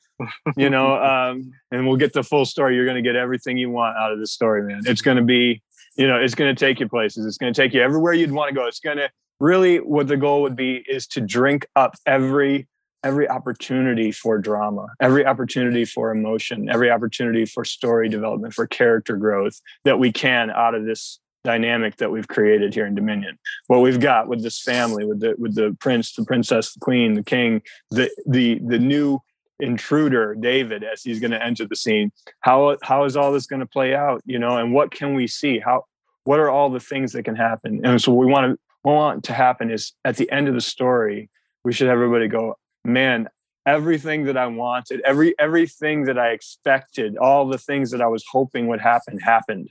You know, um, and we'll get the full story. You're gonna get everything you want out of this story, man. It's gonna be, you know, it's gonna take you places. It's gonna take you everywhere you'd want to go. It's gonna really what the goal would be is to drink up every every opportunity for drama every opportunity for emotion every opportunity for story development for character growth that we can out of this dynamic that we've created here in dominion. What we've got with this family with the with the prince the princess the queen the king the the the new intruder david as he's going to enter the scene how how is all this going to play out you know and what can we see? How what are all the things that can happen? And so we want to want to happen is at the end of the story, we should have everybody go, man, everything that I wanted, every everything that I expected, all the things that I was hoping would happen happened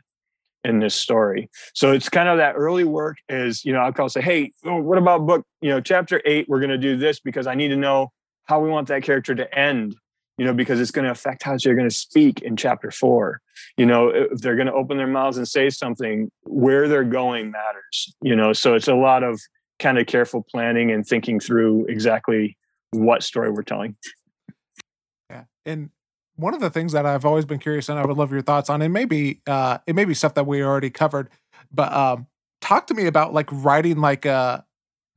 in this story. So it's kind of that early work is, you know, I'll call say, hey, oh, what about book, you know, chapter eight, we're going to do this because I need to know how we want that character to end you know, because it's going to affect how going to speak in chapter four. You know, if they're going to open their mouths and say something, where they're going matters, you know, so it's a lot of kind of careful planning and thinking through exactly what story we're telling. Yeah. And one of the things that I've always been curious and I would love your thoughts on, and maybe uh it may be stuff that we already covered, but um talk to me about like writing like a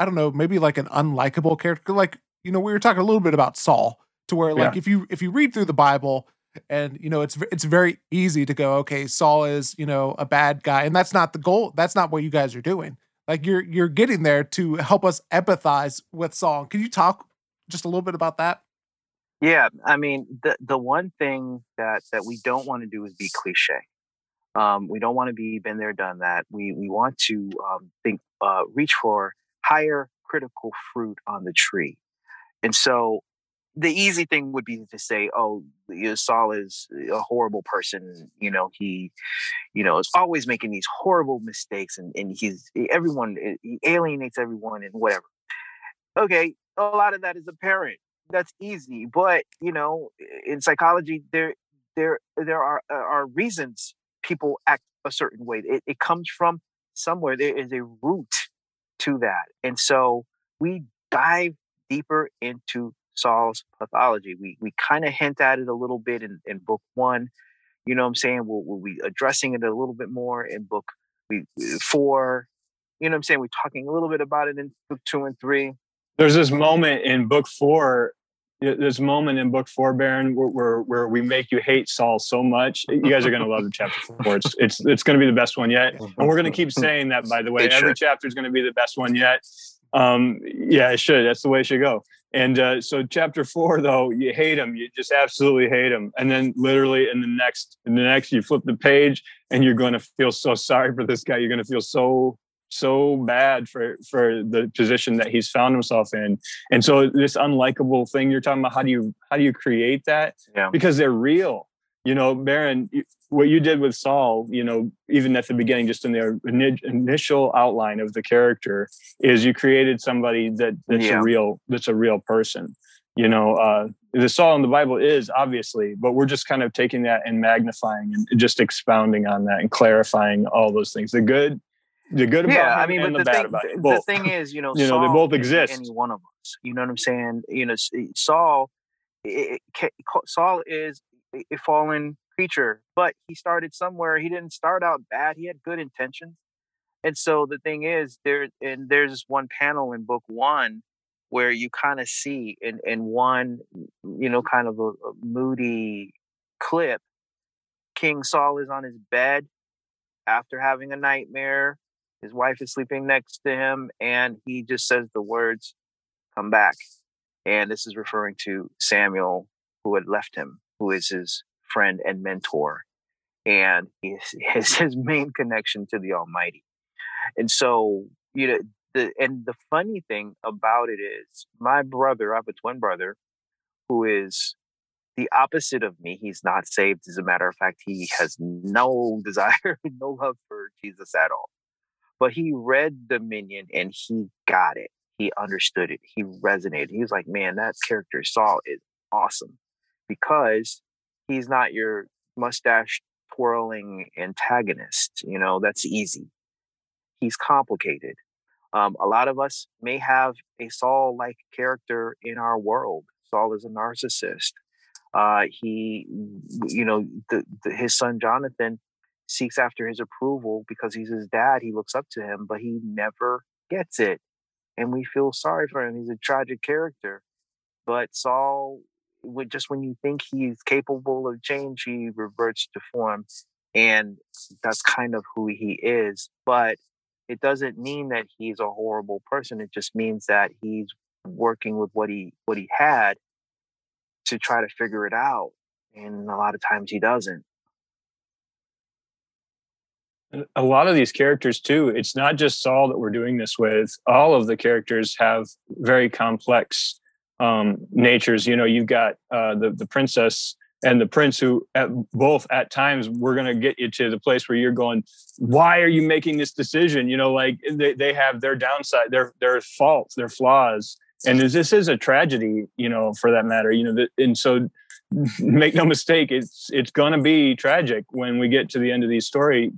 I don't know, maybe like an unlikable character. Like, you know, we were talking a little bit about Saul to where like yeah. if you if you read through the Bible and you know it's it's very easy to go okay Saul is you know a bad guy. And that's not the goal that's not what you guys are doing. Like you're you're getting there to help us empathize with Saul. Can you talk just a little bit about that? Yeah I mean the the one thing that that we don't want to do is be cliche. Um, we don't want to be been there done that. We we want to um, think uh, reach for higher critical fruit on the tree. And so the easy thing would be to say, "Oh, Saul is a horrible person. You know, he, you know, is always making these horrible mistakes, and and he's everyone he alienates everyone and whatever." Okay, a lot of that is apparent. That's easy, but you know, in psychology, there there there are uh, are reasons people act a certain way. It, it comes from somewhere. There is a root to that. And so we dive deeper into Saul's pathology. We we kind of hint at it a little bit in, in book one. You know what I'm saying? We'll, we'll be addressing it a little bit more in book we, four. You know what I'm saying? We're talking a little bit about it in book two and three. There's this moment in book four this moment in book four, Barron, where, where, where we make you hate Saul so much. You guys are going to love the chapter four. It's it's it's going to be the best one yet, and we're going to keep saying that. By the way, it every chapter is going to be the best one yet. Um, yeah, it should. That's the way it should go. And uh, so, chapter four, though, you hate him. You just absolutely hate him. And then, literally, in the next, in the next, you flip the page, and you're going to feel so sorry for this guy. You're going to feel so so bad for for the position that he's found himself in and so this unlikable thing you're talking about how do you how do you create that yeah. because they're real you know barron what you did with saul you know even at the beginning just in the initial outline of the character is you created somebody that that's yeah. a real that's a real person you know uh the saul in the bible is obviously but we're just kind of taking that and magnifying and just expounding on that and clarifying all those things the good the good about yeah, I mean, but the, thing, the thing is, you know, you know, they both exist. Any one of us, you know what I'm saying? You know, Saul, it, it, Saul is a fallen creature, but he started somewhere. He didn't start out bad. He had good intentions, and so the thing is, there and there's one panel in book one where you kind of see in in one, you know, kind of a, a moody clip. King Saul is on his bed after having a nightmare his wife is sleeping next to him, and he just says the words, Come back. And this is referring to Samuel, who had left him, who is his friend and mentor. And he is his main connection to the Almighty. And so, you know, the and the funny thing about it is my brother, I have a twin brother who is the opposite of me. He's not saved. As a matter of fact, he has no desire, no love for Jesus at all. But he read Dominion and he got it. He understood it. He resonated. He was like, man, that character Saul is awesome because he's not your mustache twirling antagonist. You know, that's easy. He's complicated. Um, a lot of us may have a Saul like character in our world. Saul is a narcissist. Uh, he, you know, the, the, his son Jonathan seeks after his approval because he's his dad. He looks up to him, but he never gets it. And we feel sorry for him. He's a tragic character. But Saul, just when you think he's capable of change, he reverts to form. And that's kind of who he is. But it doesn't mean that he's a horrible person. It just means that he's working with what he what he had to try to figure it out. And a lot of times he doesn't a lot of these characters too it's not just saul that we're doing this with all of the characters have very complex um, natures. You know you've got uh, the, the princess and the prince who at both at times we're going to get you to the place where you're going why are you making this decision? You know like they, they have their downside their their faults their flaws. And this is a tragedy you know for that matter you know and so make no mistake it's it's going to be tragic when we get to the end of these story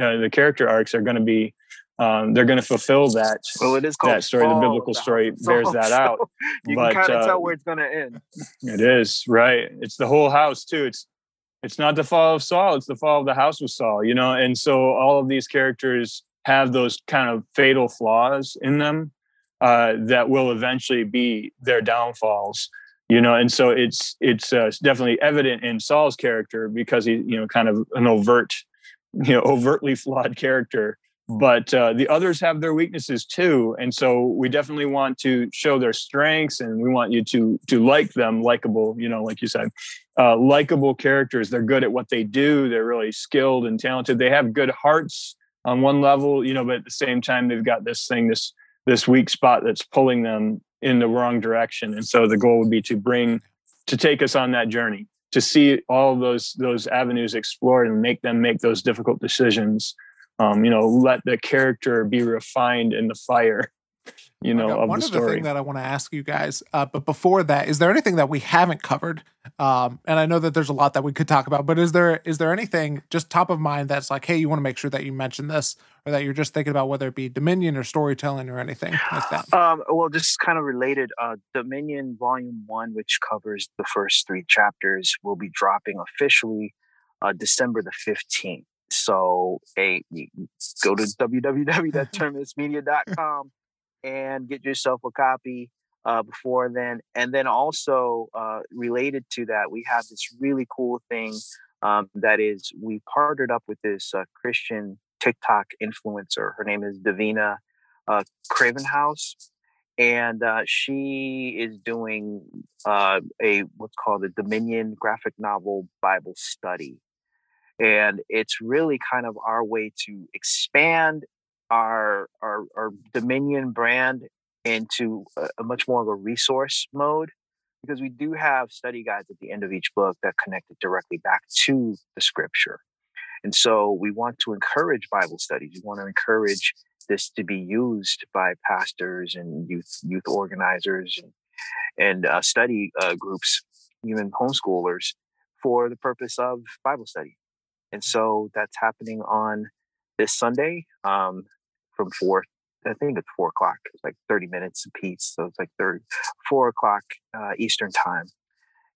uh, the character arcs are going to be um, they're going to fulfill that. Well, it is called that story. The biblical story bears that out. you but, can kind of uh, tell where it's going to end. It is right. It's the whole house too. It's it's not the fall of Saul. It's the fall of the house of Saul. You know, and so all of these characters have those kind of fatal flaws in them uh, that will eventually be their downfalls. You know, and so it's it's uh, definitely evident in Saul's character because he, you know, kind of an overt you know overtly flawed character but uh, the others have their weaknesses too and so we definitely want to show their strengths and we want you to to like them likable you know like you said uh, likable characters. They're good at what they do. They're really skilled and talented. They have good hearts on one level you know but at the same time they've got this thing this this weak spot that's pulling them in the wrong direction and so the goal would be to bring to take us on that journey to see all those those avenues explored and make them make those difficult decisions um, you know let the character be refined in the fire you know, of one the other thing that I want to ask you guys, uh, but before that, is there anything that we haven't covered? Um, and I know that there's a lot that we could talk about, but is there is there anything just top of mind that's like, hey, you want to make sure that you mention this, or that you're just thinking about whether it be Dominion or storytelling or anything like that? Um, well, just kind of related. Uh, Dominion Volume One, which covers the first three chapters, will be dropping officially uh, December the fifteenth. So, a go to www.terminusmedia.com and get yourself a copy uh, before then. And then also uh, related to that, we have this really cool thing um, that is we partnered up with this uh, Christian TikTok influencer. Her name is Davina uh, Cravenhouse. And uh, she is doing uh, a what's called a Dominion graphic novel Bible study and it's really kind of our way to expand our our, our dominion brand into a, a, much more of a resource mode because we do have study guides at the end of each book that connect it directly back to the scripture. And so we want to encourage bible studies. We want to encourage this to be used by pastors and youth youth organizers and, and uh, study uh, groups even homeschoolers for the purpose of bible study and so that's happening on this Sunday um, from four. I think it's four o'clock. It's like 30 minutes a piece. So it's like 30, four o'clock uh, Eastern time.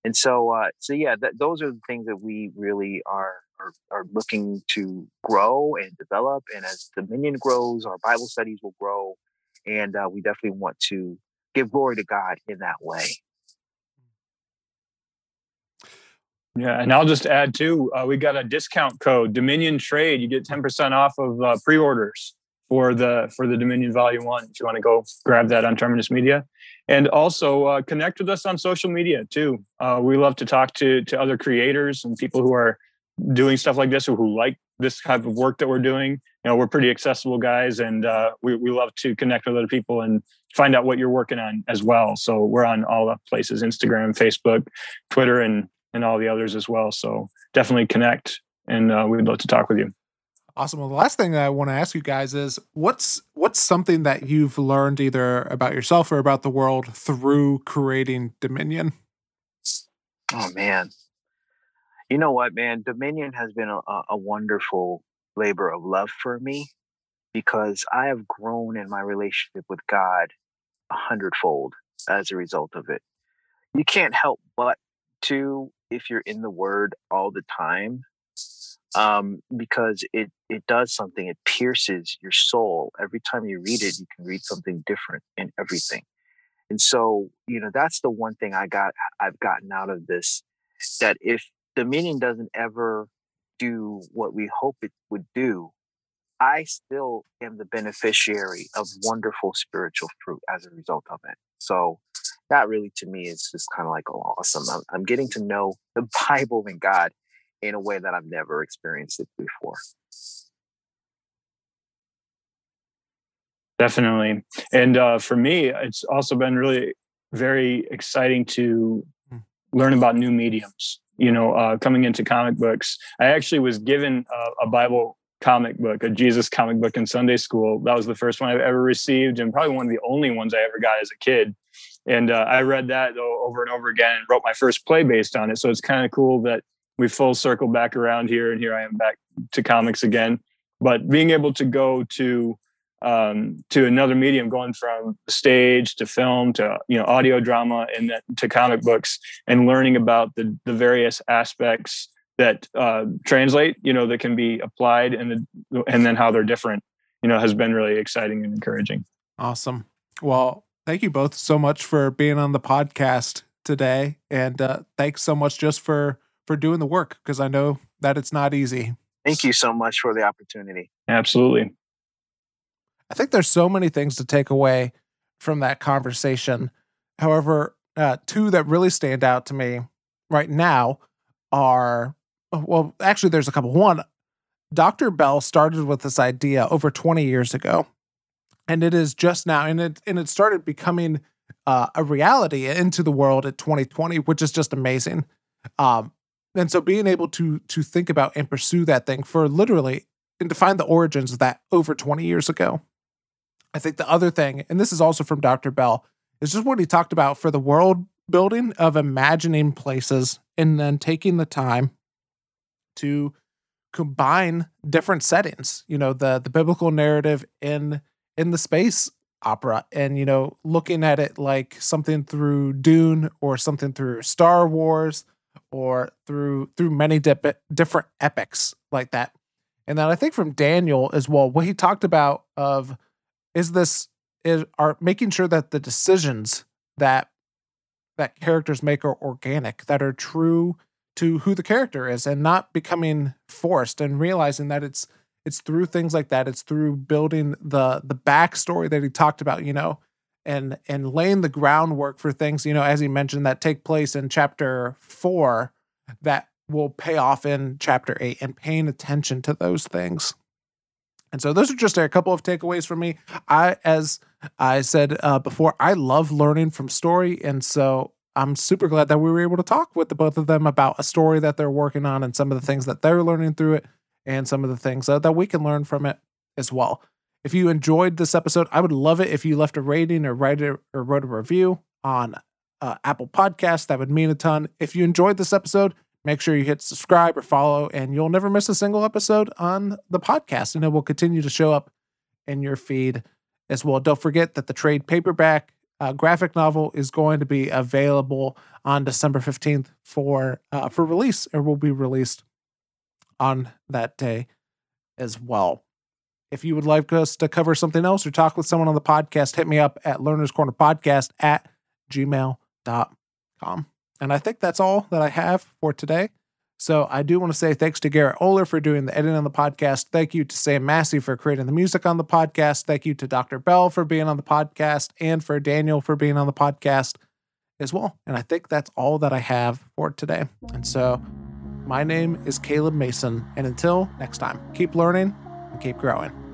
And so, uh, so yeah, th- those are the things that we really are, are, are looking to grow and develop. And as Dominion grows, our Bible studies will grow, and uh, we definitely want to give glory to God in that way. Yeah, and I'll just add too, uh, we got a discount code Dominion Trade. You get ten percent off of uh, pre-orders for the for the Dominion Volume One. If you want to go grab that on Terminus Media, and also uh, connect with us on social media too. Uh, we love to talk to to other creators and people who are doing stuff like this or who like this type of work that we're doing. You know, we're pretty accessible guys, and uh, we we love to connect with other people and find out what you're working on as well. So we're on all the places: Instagram, Facebook, Twitter, and and all the others as well. So definitely connect, and uh, we'd love to talk with you. Awesome. Well, the last thing I want to ask you guys is what's what's something that you've learned either about yourself or about the world through creating Dominion? Oh man, you know what, man? Dominion has been a, a wonderful labor of love for me because I have grown in my relationship with God a hundredfold as a result of it. You can't help but to if you're in the word all the time um, because it it does something it pierces your soul. Every time you read it you can read something different in everything. And so you know that's the one thing i got i've gotten out of this that if the meaning doesn't ever do what we hope it would do i still am the beneficiary of wonderful spiritual fruit as a result of it. So that really to me is just kind of like oh, awesome. I'm, I'm getting to know the Bible and God in a way that I've never experienced it before. Definitely. And uh, for me, it's also been really very exciting to hmm. learn about new mediums. You know, uh, coming into comic books, I actually was given a, a Bible comic book, a Jesus comic book in Sunday school. That was the first one I've ever received, and probably one of the only ones I ever got as a kid. And uh, I read that though over and over again and wrote my first play based on it. So it's kind of cool that we full circle back around here, and here I am back to comics again. But being able to go to um, to another medium, going from stage to film to you know audio drama and then to comic books, and learning about the the various aspects that uh, translate, you know, that can be applied, and the, and then how they're different, you know, has been really exciting and encouraging. Awesome. Well, thank you both so much for being on the podcast today, and uh, thanks so much just for for doing the work because I know that it's not easy. Thank you so much for the opportunity. Absolutely. I think there's so many things to take away from that conversation. However, uh, two that really stand out to me right now are well, actually, there's a couple. One, Dr. Bell started with this idea over 20 years ago and it is just now and it and it started becoming uh, a reality into the world at 2020 which is just amazing um, and so being able to to think about and pursue that thing for literally and to find the origins of that over 20 years ago I think the other thing, and this is also from Dr. Bell, is just what he talked about for the world building of imagining places and then taking the time to combine different settings you know the the biblical narrative in in the space opera and you know looking at it like something through dune or something through star wars or through through many dip- different epics like that. And then i think from daniel as well what he talked about of is this is are making sure that the decisions that that characters make are organic that are true to who the character is and not becoming forced and realizing that it's it's through things like that. It's through building the the backstory that he talked about you know and and laying the groundwork for things you know as he mentioned that take place in chapter four that will pay off in chapter eight and paying attention to those things. And so those are just a couple of takeaways from me. I as i said uh, before i love learning from story and so I'm super glad that we were able to talk with the both of them about a story that they're working on and some of the things that they're learning through it and some of the things uh, that we can learn from it as well. If you enjoyed this episode, I would love it if you left a rating or write a, or wrote a review on uh, Apple Podcasts. That would mean a ton. If you enjoyed this episode, make sure you hit subscribe or follow, and you'll never miss a single episode on the podcast, and it will continue to show up in your feed as well. Don't forget that the trade paperback uh, graphic novel is going to be available on December 15th for uh, for release or will be released on that day as well. If you would like us to cover something else or talk with someone on the podcast, hit me up at Learner's Corner Podcast at gmail.com. And I think that's all that I have for today. So I do want to say thanks to Garrett Oler for doing the editing on the podcast. Thank you to Sam Massey for creating the music on the podcast. Thank you to Dr. Bell for being on the podcast and for Daniel for being on the podcast as well. And I think that's all that I have for today. And so my name is Caleb Mason. And until next time, keep learning and keep growing.